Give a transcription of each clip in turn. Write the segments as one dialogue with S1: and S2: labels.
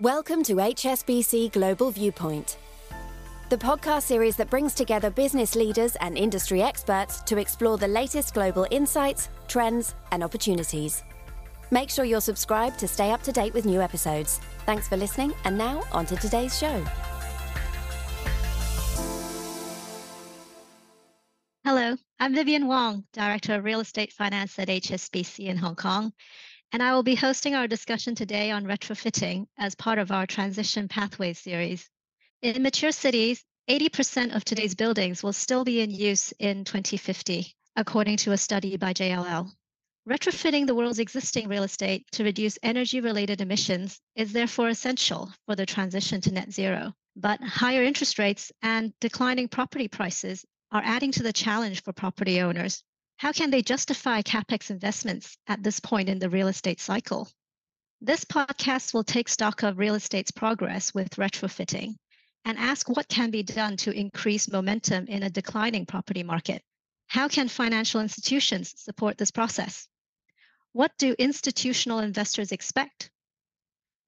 S1: Welcome to HSBC Global Viewpoint, the podcast series that brings together business leaders and industry experts to explore the latest global insights, trends, and opportunities. Make sure you're subscribed to stay up to date with new episodes. Thanks for listening, and now on to today's show.
S2: Hello, I'm Vivian Wong, Director of Real Estate Finance at HSBC in Hong Kong, and I will be hosting our discussion today on retrofitting as part of our Transition Pathways series. In mature cities, 80% of today's buildings will still be in use in 2050, according to a study by JLL. Retrofitting the world's existing real estate to reduce energy related emissions is therefore essential for the transition to net zero. But higher interest rates and declining property prices are adding to the challenge for property owners how can they justify capex investments at this point in the real estate cycle? This podcast will take stock of real estate's progress with retrofitting and ask what can be done to increase momentum in a declining property market. How can financial institutions support this process? What do institutional investors expect?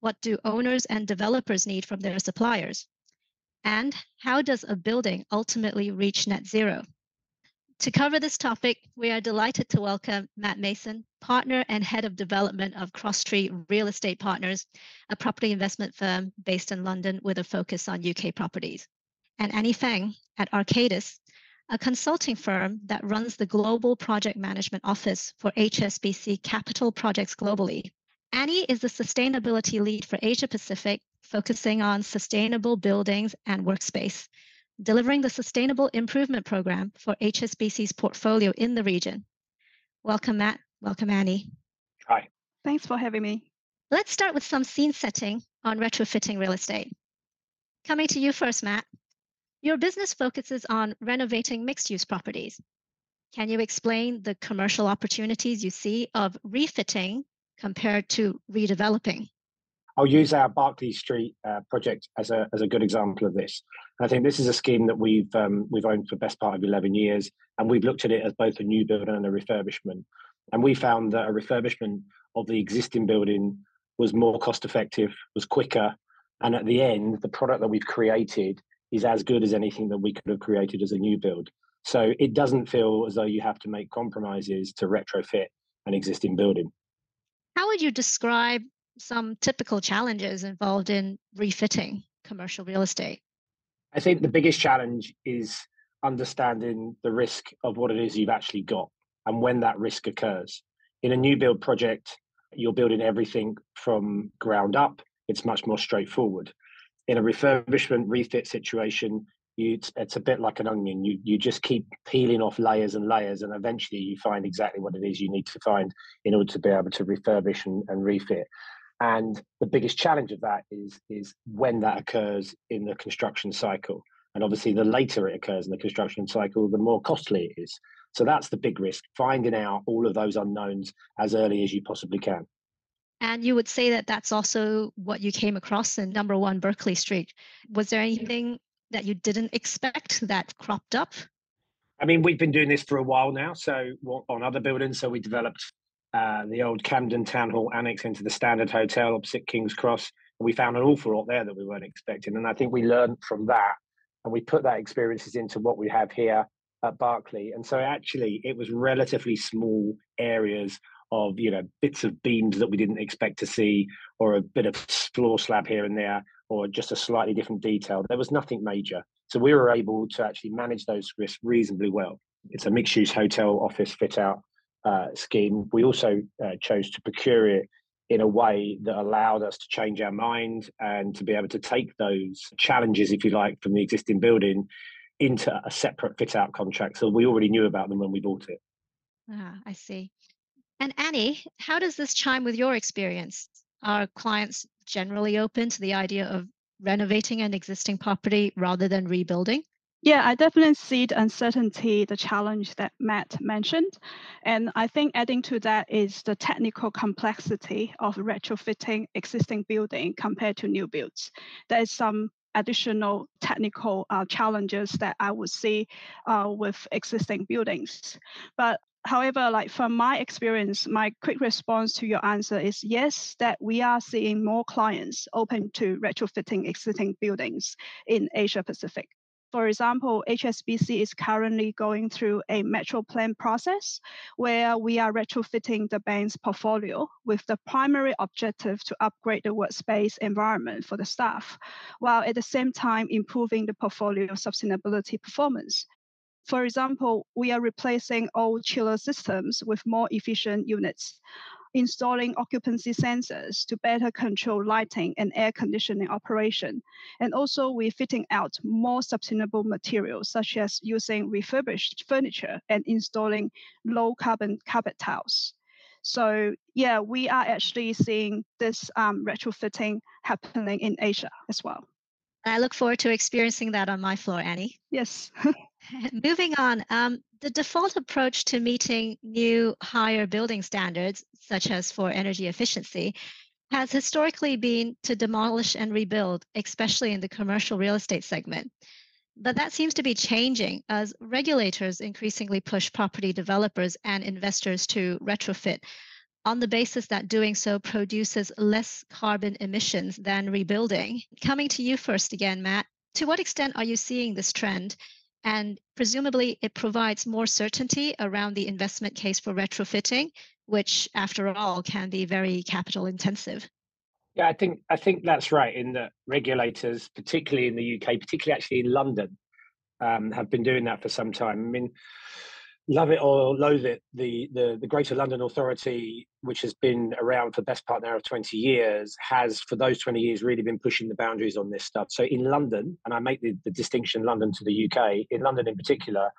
S2: What do owners and developers need from their suppliers? And how does a building ultimately reach net zero? To cover this topic, we are delighted to welcome Matt Mason, partner and head of development of Crosstree Real Estate Partners, a property investment firm based in London with a focus on UK properties, and Annie Feng at Arcadis, a consulting firm that runs the global project management office for HSBC capital projects globally. Annie is the sustainability lead for Asia Pacific, focusing on sustainable buildings and workspace delivering the Sustainable Improvement Program for HSBC's portfolio in the region. Welcome, Matt. Welcome, Annie.
S3: Hi.
S4: Thanks for having me.
S2: Let's start with some scene setting on retrofitting real estate. Coming to you first, Matt. Your business focuses on renovating mixed use properties. Can you explain the commercial opportunities you see of refitting compared to redeveloping?
S3: I'll use our Berkeley Street uh, project as a, as a good example of this. And I think this is a scheme that we've um, we've owned for the best part of 11 years, and we've looked at it as both a new build and a refurbishment. And we found that a refurbishment of the existing building was more cost effective, was quicker, and at the end, the product that we've created is as good as anything that we could have created as a new build. So it doesn't feel as though you have to make compromises to retrofit an existing building.
S2: How would you describe some typical challenges involved in refitting commercial real estate?
S3: I think the biggest challenge is understanding the risk of what it is you've actually got and when that risk occurs. In a new build project, you're building everything from ground up. It's much more straightforward. In a refurbishment refit situation, you, it's, a bit like an onion. You you just keep peeling off layers and layers, and eventually you find exactly what it is you need to find in order to be able to refurbish and, and refit. And the biggest challenge of that is is when that occurs in the construction cycle. And obviously, the later it occurs in the construction cycle, the more costly it is. So that's the big risk: finding out all of those unknowns as early as you possibly can.
S2: And you would say that that's also what you came across in number one Berkeley Street. Was there anything that you didn't expect that cropped up?
S3: I mean, we've been doing this for a while now. So on other buildings, so we developed uh, the old Camden Town Hall annex into the Standard Hotel opposite King's Cross. And we found an awful lot there that we weren't expecting. And I think we learned from that and we put that experiences into what we have here at Berkeley. And so actually it was relatively small areas of, you know, bits of beams that we didn't expect to see or a bit of floor slab here and there or just a slightly different detail. There was nothing major. So we were able to actually manage those risks reasonably well. It's a mixed use hotel office fit out uh, scheme. We also uh, chose to procure it in a way that allowed us to change our mind and to be able to take those challenges, if you like, from the existing building into a separate fit out contract. So we already knew about them when we bought it.
S2: Ah, I see. And Annie, how does this chime with your experience? Are clients generally open to the idea of renovating an existing property rather than rebuilding?
S4: Yeah, I definitely see the uncertainty, the challenge that Matt mentioned. And I think adding to that is the technical complexity of retrofitting existing building compared to new builds. There is some additional technical uh, challenges that I would see uh, with existing buildings. But However, like from my experience, my quick response to your answer is yes, that we are seeing more clients open to retrofitting existing buildings in Asia Pacific. For example, HSBC is currently going through a metro plan process where we are retrofitting the bank's portfolio with the primary objective to upgrade the workspace environment for the staff, while at the same time improving the portfolio sustainability performance. For example, we are replacing old chiller systems with more efficient units installing occupancy sensors to better control lighting and air conditioning operation. And also we're fitting out more sustainable materials, such as using refurbished furniture and installing low carbon carpet tiles. So yeah, we are actually seeing this um, retrofitting happening in Asia as well.
S2: I look forward to experiencing that on my floor, Annie.
S4: Yes.
S2: Moving on, um, the default approach to meeting new higher building standards, such as for energy efficiency, has historically been to demolish and rebuild, especially in the commercial real estate segment. But that seems to be changing as regulators increasingly push property developers and investors to retrofit on the basis that doing so produces less carbon emissions than rebuilding. Coming to you first again, Matt, to what extent are you seeing this trend? And presumably, it provides more certainty around the investment case for retrofitting, which, after all, can be very capital intensive.
S3: Yeah, I think I think that's right. In that regulators, particularly in the UK, particularly actually in London, um, have been doing that for some time. I mean, love it or loathe it, the, the, the Greater London Authority, which has been around for the best part now of 20 years, has for those 20 years really been pushing the boundaries on this stuff. So in London, and I make the, the distinction London to the UK, in London in particular,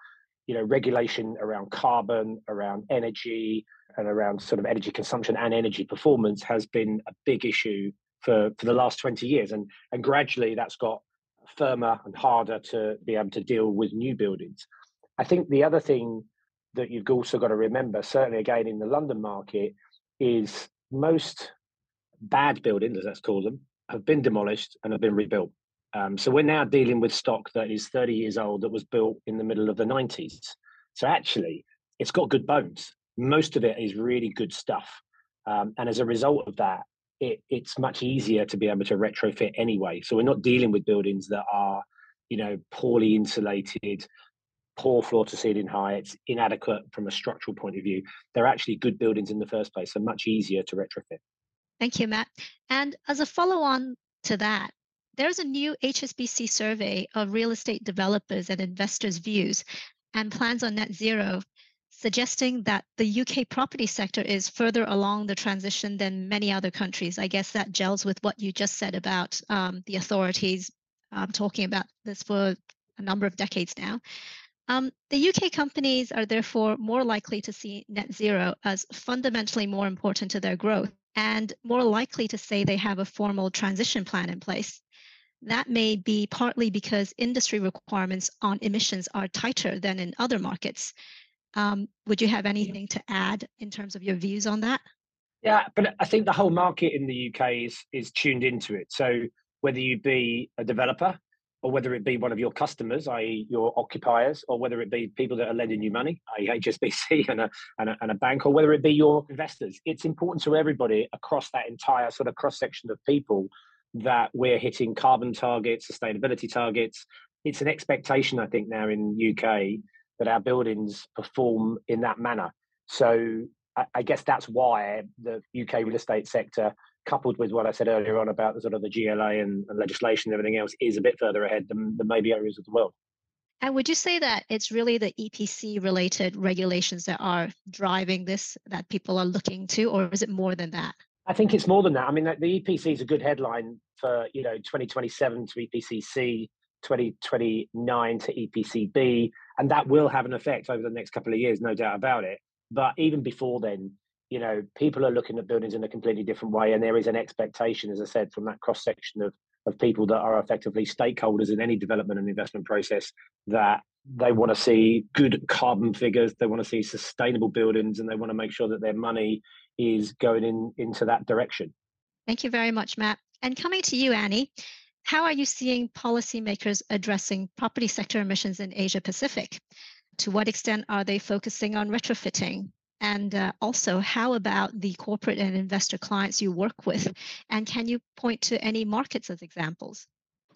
S3: you know, regulation around carbon, around energy, and around sort of energy consumption and energy performance has been a big issue for, for the last 20 years. And, and gradually that's got firmer and harder to be able to deal with new buildings. I think the other thing that you've also got to remember, certainly again in the London market, is most bad buildings, as let's call them, have been demolished and have been rebuilt. Um, so we're now dealing with stock that is 30 years old that was built in the middle of the 90s. So actually, it's got good bones. Most of it is really good stuff. Um, and as a result of that, it, it's much easier to be able to retrofit anyway. So we're not dealing with buildings that are, you know, poorly insulated, poor floor to ceiling heights, inadequate from a structural point of view. They're actually good buildings in the first place, so much easier to retrofit.
S2: Thank you, Matt. And as a follow on to that, there's a new HSBC survey of real estate developers and investors' views and plans on net zero, suggesting that the UK property sector is further along the transition than many other countries. I guess that gels with what you just said about um, the authorities um, talking about this for a number of decades now. Um, the UK companies are therefore more likely to see net zero as fundamentally more important to their growth and more likely to say they have a formal transition plan in place. That may be partly because industry requirements on emissions are tighter than in other markets. Um, would you have anything to add in terms of your views on that?
S3: Yeah, but I think the whole market in the UK is is tuned into it. So whether you be a developer or whether it be one of your customers, i.e., your occupiers, or whether it be people that are lending you money, i.e., HSBC and a, and a, and a bank, or whether it be your investors. It's important to everybody across that entire sort of cross section of people that we're hitting carbon targets, sustainability targets. It's an expectation, I think, now in UK that our buildings perform in that manner. So I, I guess that's why the UK real estate sector coupled with what I said earlier on about the sort of the GLA and, and legislation and everything else, is a bit further ahead than, than maybe areas of the world.
S2: And would you say that it's really the EPC related regulations that are driving this that people are looking to, or is it more than that?
S3: I think it's more than that. I mean, the EPC is a good headline for you know 2027 to EPCC, 2029 to EPCB, and that will have an effect over the next couple of years, no doubt about it. But even before then, you know, people are looking at buildings in a completely different way, and there is an expectation, as I said, from that cross section of of people that are effectively stakeholders in any development and investment process that they want to see good carbon figures, they want to see sustainable buildings, and they want to make sure that their money is going in into that direction.
S2: Thank you very much, Matt. And coming to you, Annie, how are you seeing policymakers addressing property sector emissions in Asia Pacific? To what extent are they focusing on retrofitting? And uh, also, how about the corporate and investor clients you work with? And can you point to any markets as examples?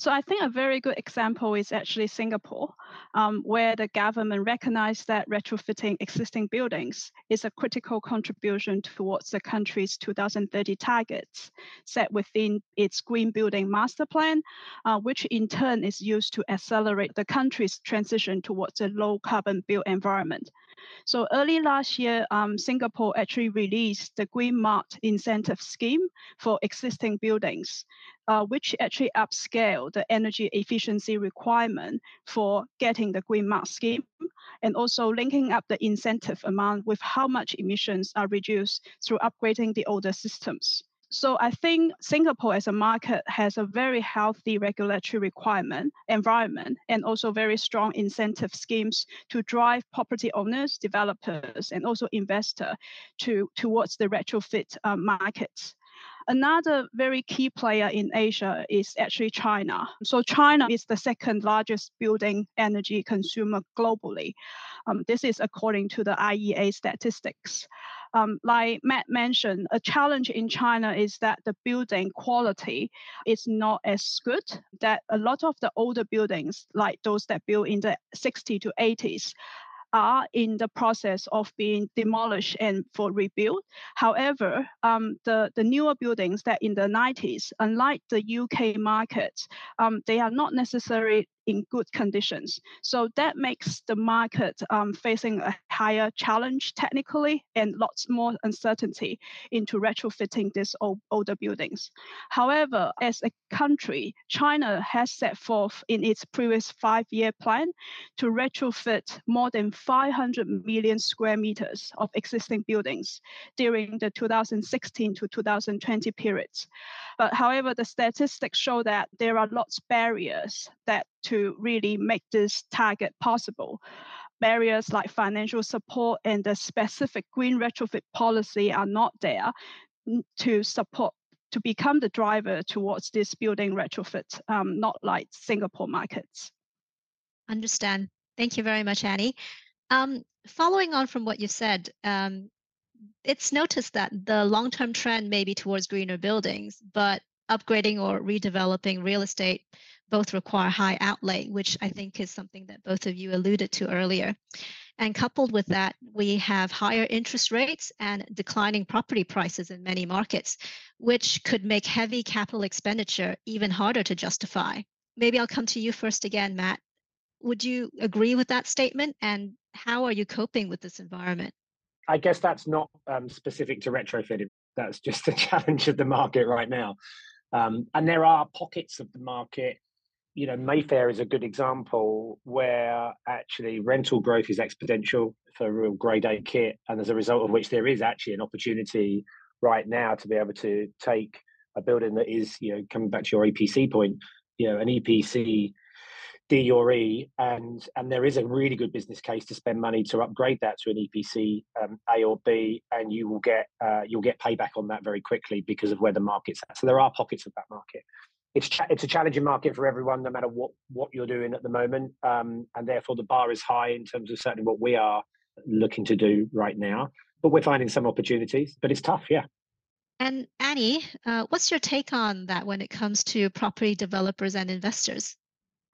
S4: So I think a very good example is actually Singapore, um, where the government recognized that retrofitting existing buildings is a critical contribution towards the country's 2030 targets set within its Green Building Master Plan, uh, which in turn is used to accelerate the country's transition towards a low carbon built environment. So early last year, um, Singapore actually released the Green Mark incentive scheme for existing buildings, uh, which actually upscale the energy efficiency requirement for getting the Green Mark scheme, and also linking up the incentive amount with how much emissions are reduced through upgrading the older systems. So I think Singapore as a market has a very healthy regulatory requirement environment and also very strong incentive schemes to drive property owners, developers, and also investor to towards the retrofit uh, markets. Another very key player in Asia is actually China. So China is the second largest building energy consumer globally. Um, this is according to the IEA statistics um, like Matt mentioned, a challenge in China is that the building quality is not as good. That a lot of the older buildings, like those that built in the 60s to 80s, are in the process of being demolished and for rebuild. However, um, the, the newer buildings that in the 90s, unlike the UK market, um, they are not necessarily in good conditions. So that makes the market um, facing a higher challenge technically and lots more uncertainty into retrofitting these old, older buildings. However, as a country, China has set forth in its previous five-year plan to retrofit more than 500 million square meters of existing buildings during the 2016 to 2020 periods. But however, the statistics show that there are lots of barriers that to really make this target possible. Barriers like financial support and the specific green retrofit policy are not there to support to become the driver towards this building retrofit, um, not like Singapore markets.
S2: Understand. Thank you very much, Annie. Um, following on from what you said, um, it's noticed that the long-term trend may be towards greener buildings, but upgrading or redeveloping real estate both require high outlay, which I think is something that both of you alluded to earlier. And coupled with that, we have higher interest rates and declining property prices in many markets, which could make heavy capital expenditure even harder to justify. Maybe I'll come to you first again, Matt. Would you agree with that statement? And how are you coping with this environment?
S3: I guess that's not um, specific to retrofitting. That's just the challenge of the market right now. Um, and there are pockets of the market you know, Mayfair is a good example where actually rental growth is exponential for a real grade A kit, and as a result of which there is actually an opportunity right now to be able to take a building that is, you know, coming back to your EPC point, you know, an EPC D or E, and and there is a really good business case to spend money to upgrade that to an EPC um, A or B, and you will get uh, you'll get payback on that very quickly because of where the market's at. So there are pockets of that market it's it's a challenging market for everyone, no matter what what you're doing at the moment, um, and therefore the bar is high in terms of certainly what we are looking to do right now. But we're finding some opportunities, but it's tough, yeah.
S2: And Annie, uh, what's your take on that when it comes to property developers and investors?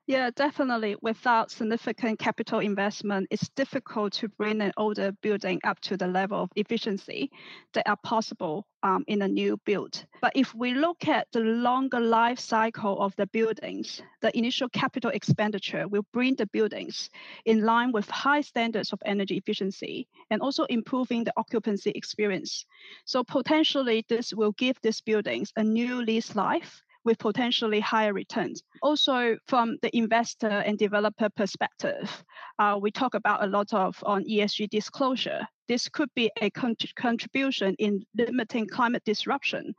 S4: Yeah, definitely. Without significant capital investment, it's difficult to bring an older building up to the level of efficiency that are possible um, in a new build. But if we look at the longer life cycle of the buildings, the initial capital expenditure will bring the buildings in line with high standards of energy efficiency and also improving the occupancy experience. So potentially this will give these buildings a new lease life with potentially higher returns. Also, from the investor and developer perspective, uh, we talk about a lot of on ESG disclosure. This could be a con- contribution in limiting climate disruption,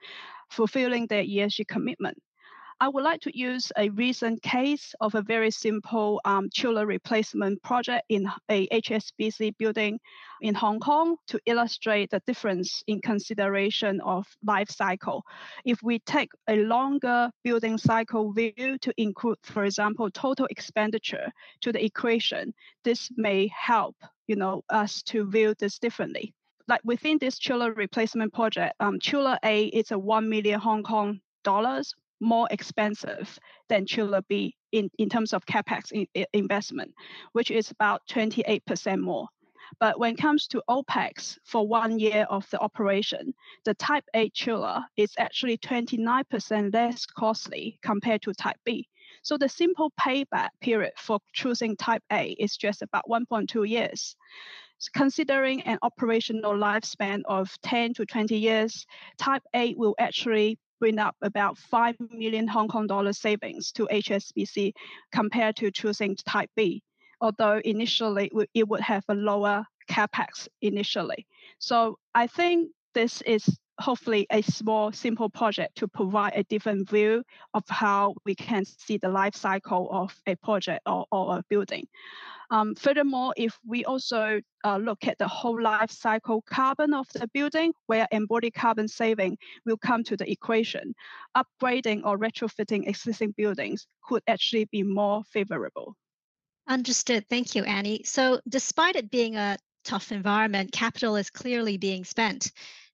S4: fulfilling their ESG commitment. I would like to use a recent case of a very simple um, chiller replacement project in a HSBC building in Hong Kong to illustrate the difference in consideration of life cycle. If we take a longer building cycle view to include, for example, total expenditure to the equation, this may help you know, us to view this differently like within this chiller replacement project, um, chiller A is a 1 million Hong Kong dollars more expensive than chiller B in, in terms of capex in, investment, which is about 28% more. But when it comes to OPEX for one year of the operation, the Type A chiller is actually 29% less costly compared to Type B. So the simple payback period for choosing Type A is just about 1.2 years. Considering an operational lifespan of 10 to 20 years, Type A will actually bring up about 5 million Hong Kong dollar savings to HSBC compared to choosing Type B, although initially it would have a lower capex initially. So I think this is hopefully a small, simple project to provide a different view of how we can see the life cycle of a project or, or a building. Um, furthermore, if we also uh, look at the whole life cycle carbon of the building, where embodied carbon saving will come to the equation, upgrading or retrofitting existing buildings could actually be more favorable.
S2: Understood. Thank you, Annie. So, despite it being a tough environment, capital is clearly being spent.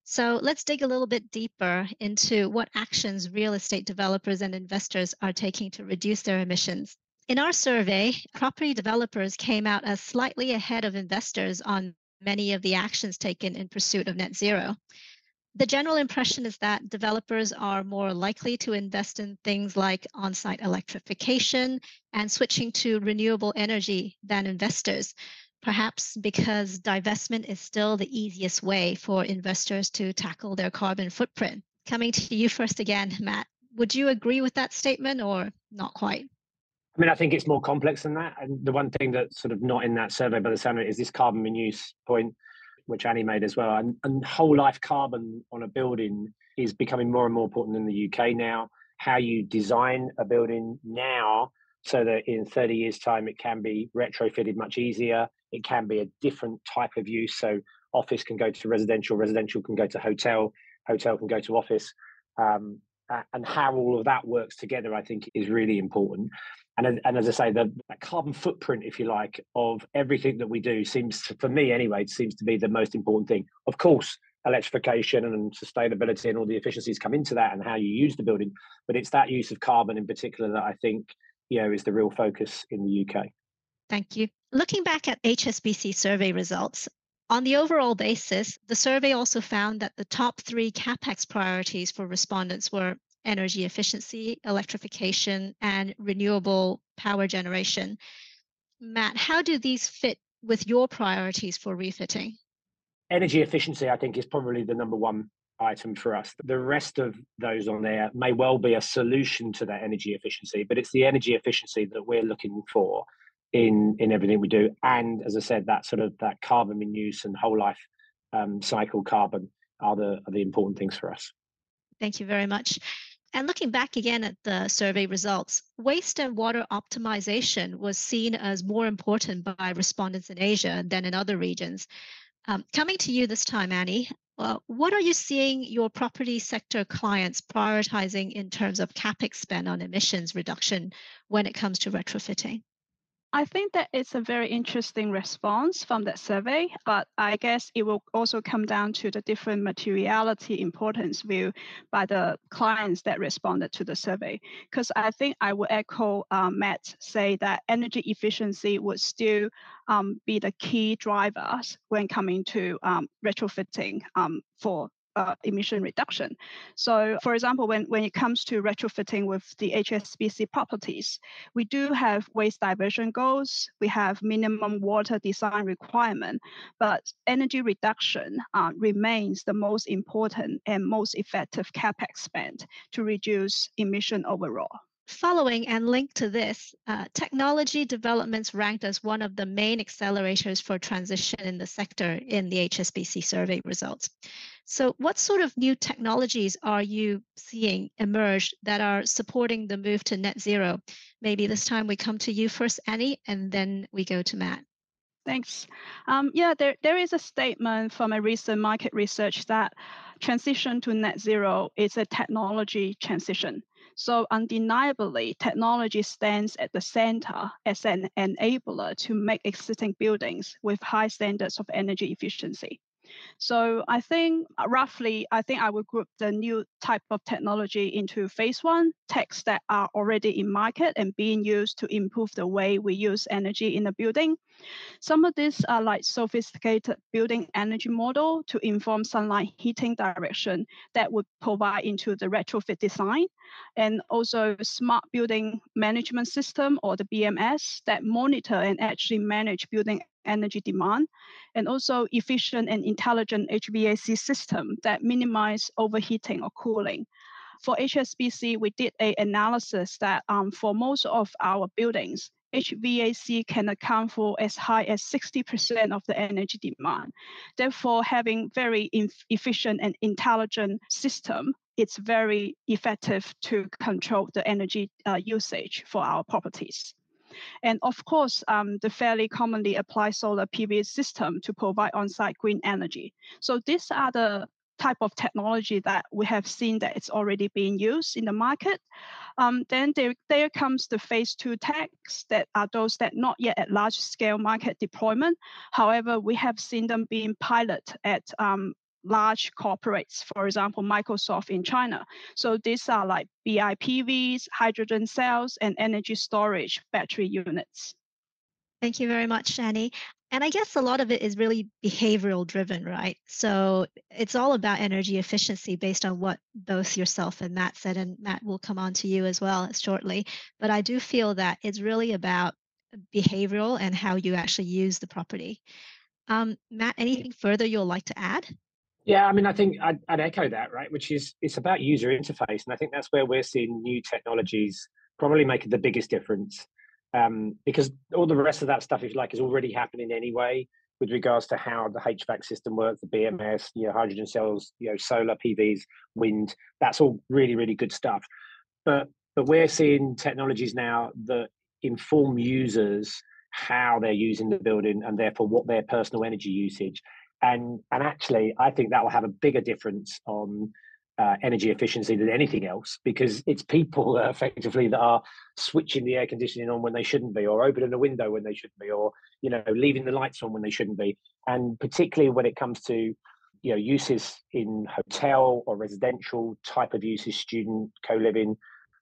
S2: So let's dig a little bit deeper into what actions real estate developers and investors are taking to reduce their emissions. In our survey, property developers came out as slightly ahead of investors on many of the actions taken in pursuit of net zero. The general impression is that developers are more likely to invest in things like on site electrification and switching to renewable energy than investors, perhaps because divestment is still the easiest way for investors to tackle their carbon footprint. Coming to you first again, Matt, would you agree with that statement or not quite?
S3: I mean, I think it's more complex than that. And the one thing that's sort of not in that survey by the sound of it is this carbon in use point, which Annie made as well. And, and whole life carbon on a building is becoming more and more important in the UK now. How you design a building now so that in 30 years' time it can be retrofitted much easier. It can be a different type of use. So office can go to residential, residential can go to hotel, hotel can go to office. Um, and how all of that works together, I think, is really important and and as I say, the carbon footprint, if you like, of everything that we do seems, to, for me anyway, seems to be the most important thing. Of course, electrification and sustainability and all the efficiencies come into that, and how you use the building. But it's that use of carbon in particular that I think you know is the real focus in the UK.
S2: Thank you. Looking back at HSBC survey results, on the overall basis, the survey also found that the top three capex priorities for respondents were energy efficiency, electrification, and renewable power generation. Matt, how do these fit with your priorities for refitting?
S3: Energy efficiency, I think, is probably the number one item for us. The rest of those on there may well be a solution to that energy efficiency, but it's the energy efficiency that we're looking for in in everything we do. And as I said, that sort of that carbon in use and whole life um, cycle carbon are the are the important things for us.
S2: Thank you very much. And looking back again at the survey results, waste and water optimization was seen as more important by respondents in Asia than in other regions. Um, coming to you this time, Annie, uh, what are you seeing your property sector clients prioritizing in terms of capex spend on emissions reduction when it comes to retrofitting?
S4: I think that it's a very interesting response from that survey, but I guess it will also come down to the different materiality importance view by the clients that responded to the survey. Because I think I would echo um, Matt say that energy efficiency would still um, be the key drivers when coming to um, retrofitting um, for uh, emission reduction. So, for example, when, when it comes to retrofitting with the HSBC properties, we do have waste diversion goals, we have minimum water design requirement, but energy reduction uh, remains the most important and most effective capex spend to reduce emission overall.
S2: Following and linked to this, uh, technology developments ranked as one of the main accelerators for transition in the sector in the HSBC survey results. So, what sort of new technologies are you seeing emerge that are supporting the move to net zero? Maybe this time we come to you first, Annie, and then we go to Matt.
S4: Thanks. Um, yeah, there, there is a statement from a recent market research that transition to net zero is a technology transition. So undeniably, technology stands at the center as an enabler to make existing buildings with high standards of energy efficiency. So I think uh, roughly, I think I would group the new type of technology into phase one, techs that are already in market and being used to improve the way we use energy in the building. Some of these are like sophisticated building energy model to inform sunlight heating direction that would provide into the retrofit design, and also smart building management system or the BMS that monitor and actually manage building energy demand, and also efficient and intelligent HVAC system that minimize overheating or cooling. For HSBC, we did a analysis that um, for most of our buildings, HVAC can account for as high as 60% of the energy demand. Therefore, having very efficient and intelligent system, it's very effective to control the energy uh, usage for our properties. And of course, um, the fairly commonly applied solar PV system to provide on-site green energy. So these are the type of technology that we have seen that it's already being used in the market. Um, then there, there comes the phase two techs that are those that not yet at large scale market deployment. However, we have seen them being pilot at um, large corporates, for example, Microsoft in China. So these are like BIPVs, hydrogen cells, and energy storage battery units.
S2: Thank you very much, Annie. And I guess a lot of it is really behavioral driven, right? So it's all about energy efficiency based on what both yourself and Matt said, and Matt will come on to you as well shortly. But I do feel that it's really about behavioral and how you actually use the property. Um, Matt, anything further you'll like to add?
S3: Yeah, I mean, I think I'd, I'd, echo that, right? Which is it's about user interface, and I think that's where we're seeing new technologies probably making the biggest difference, um, because all the rest of that stuff, if you like, is already happening anyway with regards to how the HVAC system works, the BMS, you know, hydrogen cells, you know, solar PVs, wind. That's all really, really good stuff. But but we're seeing technologies now that inform users how they're using the building and therefore what their personal energy usage and and actually i think that will have a bigger difference on uh, energy efficiency than anything else because it's people uh, effectively that are switching the air conditioning on when they shouldn't be or opening a window when they shouldn't be or you know leaving the lights on when they shouldn't be. And particularly when it comes to you know uses in hotel or residential type of uses student co-living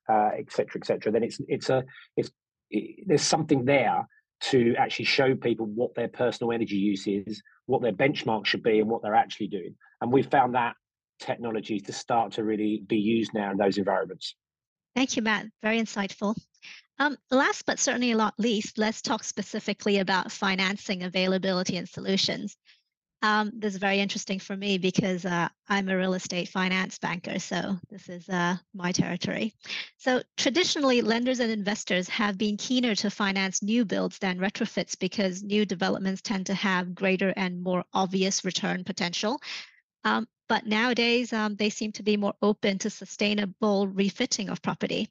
S3: etc uh, etc et then it's it's a it's it, there's something there to actually show people what their personal energy use is, what their benchmark should be, and what they're actually doing. And we've found that technology to start to really be used now in those environments.
S2: Thank you, Matt. Very insightful. Um, last but certainly not least, let's talk specifically about financing availability and solutions. Um, this is very interesting for me because uh, I'm a real estate finance banker, so this is uh, my territory. So traditionally, lenders and investors have been keener to finance new builds than retrofits because new developments tend to have greater and more obvious return potential. Um, but nowadays, um, they seem to be more open to sustainable refitting of property.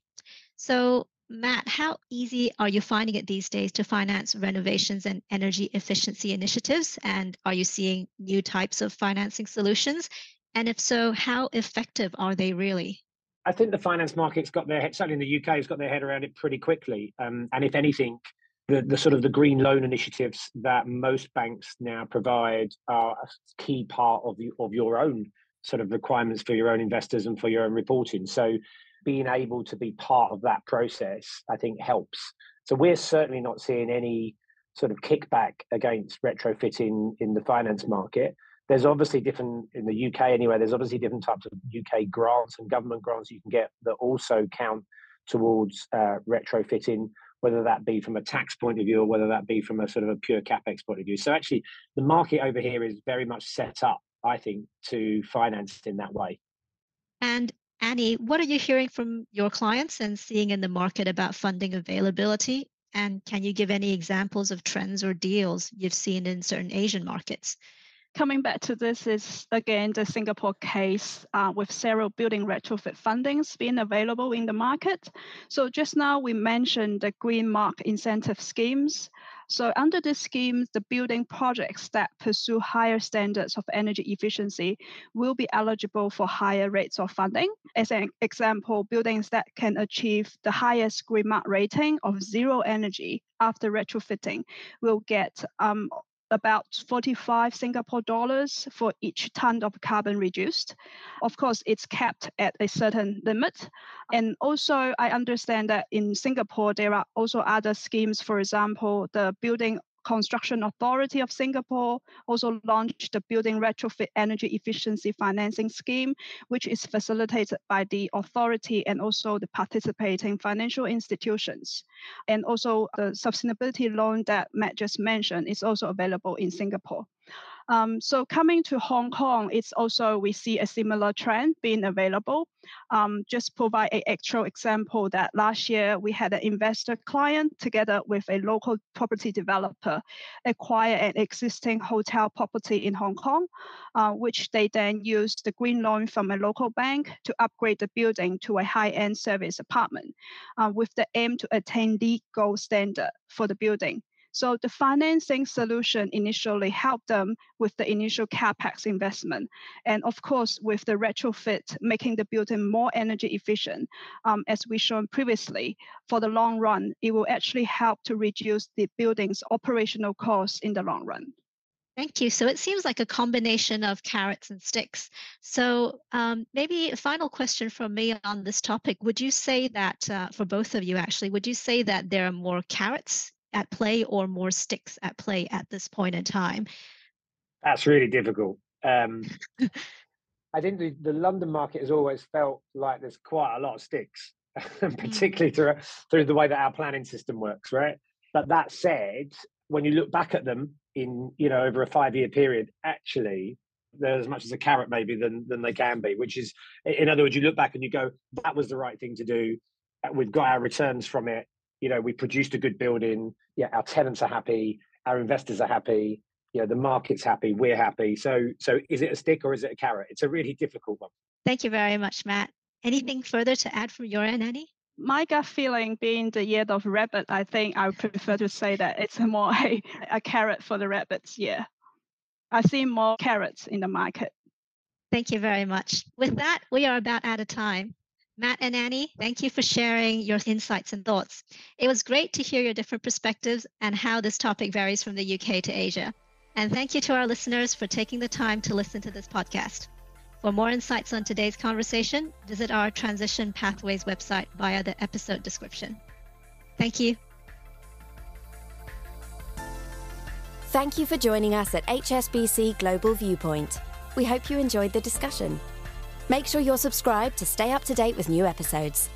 S2: So Matt, how easy are you finding it these days to finance renovations and energy efficiency initiatives? And are you seeing new types of financing solutions? And if so, how effective are they really?
S3: I think the finance market's got their head, certainly in the UK, has got their head around it pretty quickly. Um, and if anything, the, the sort of the green loan initiatives that most banks now provide are a key part of, of your own sort of requirements for your own investors and for your own reporting. So being able to be part of that process, I think helps. So we're certainly not seeing any sort of kickback against retrofitting in the finance market. There's obviously different in the UK anyway. There's obviously different types of UK grants and government grants you can get that also count towards uh, retrofitting, whether that be from a tax point of view or whether that be from a sort of a pure capex point of view. So actually, the market over here is very much set up, I think, to finance in that way.
S2: And Annie, what are you hearing from your clients and seeing in the market about funding availability? And can you give any examples of trends or deals you've seen in certain Asian markets?
S4: Coming back to this is again the Singapore case uh, with several building retrofit fundings being available in the market. So just now we mentioned the green mark incentive schemes. So under this scheme, the building projects that pursue higher standards of energy efficiency will be eligible for higher rates of funding. As an example, buildings that can achieve the highest green mark rating of zero energy after retrofitting will get um, about 45 Singapore dollars for each ton of carbon reduced. Of course, it's capped at a certain limit. And also, I understand that in Singapore, there are also other schemes, for example, the Building Construction Authority of Singapore also launched the Building Retrofit Energy Efficiency Financing Scheme, which is facilitated by the authority and also the participating financial institutions. And also the sustainability loan that Matt just mentioned is also available in Singapore. Um, so coming to Hong Kong, it's also we see a similar trend being available. Um, just provide an actual example that last year we had an investor client together with a local property developer acquire an existing hotel property in Hong Kong, uh, which they then used the green loan from a local bank to upgrade the building to a high-end service apartment, uh, with the aim to attain LEED gold standard for the building. So the financing solution initially helped them with the initial capex investment, and of course with the retrofit, making the building more energy efficient. Um, as we shown previously, for the long run, it will actually help to reduce the building's operational costs in the long run.
S2: Thank you. So it seems like a combination of carrots and sticks. So um, maybe a final question from me on this topic. Would you say that, uh, for both of you actually, would you say that there are more carrots at play or more sticks at play at this point in time?
S3: That's really difficult. Um, I think the, the London market has always felt like there's quite a lot of sticks, mm. particularly mm. through, through the way that our planning system works, right? But that said, when you look back at them in you know over a five year period, actually they're as much as a carrot maybe than than they can be. Which is, in other words, you look back and you go, that was the right thing to do. We've got our returns from it you know, we produced a good building. Yeah, our tenants are happy, our investors are happy. You know, the market's happy, we're happy. So, so is it a stick or is it a carrot? It's a really difficult one.
S2: Thank you very much, Matt. Anything further to add from your end, Annie?
S4: my gut feeling being the year of rabbit, I think I would prefer to say that it's more a, a carrot for the rabbits. Yeah. I see more carrots in the market.
S2: Thank you very much. With that, we are about out of time. Matt and Annie, thank you for sharing your insights and thoughts. It was great to hear your different perspectives and how this topic varies from the UK to Asia. And thank you to our listeners for taking the time to listen to this podcast. For more insights on today's conversation, visit our Transition Pathways website via the episode description. Thank you.
S1: Thank you for joining us at HSBC Global Viewpoint. We hope you enjoyed the discussion. Make sure you're subscribed to stay up to date with new episodes.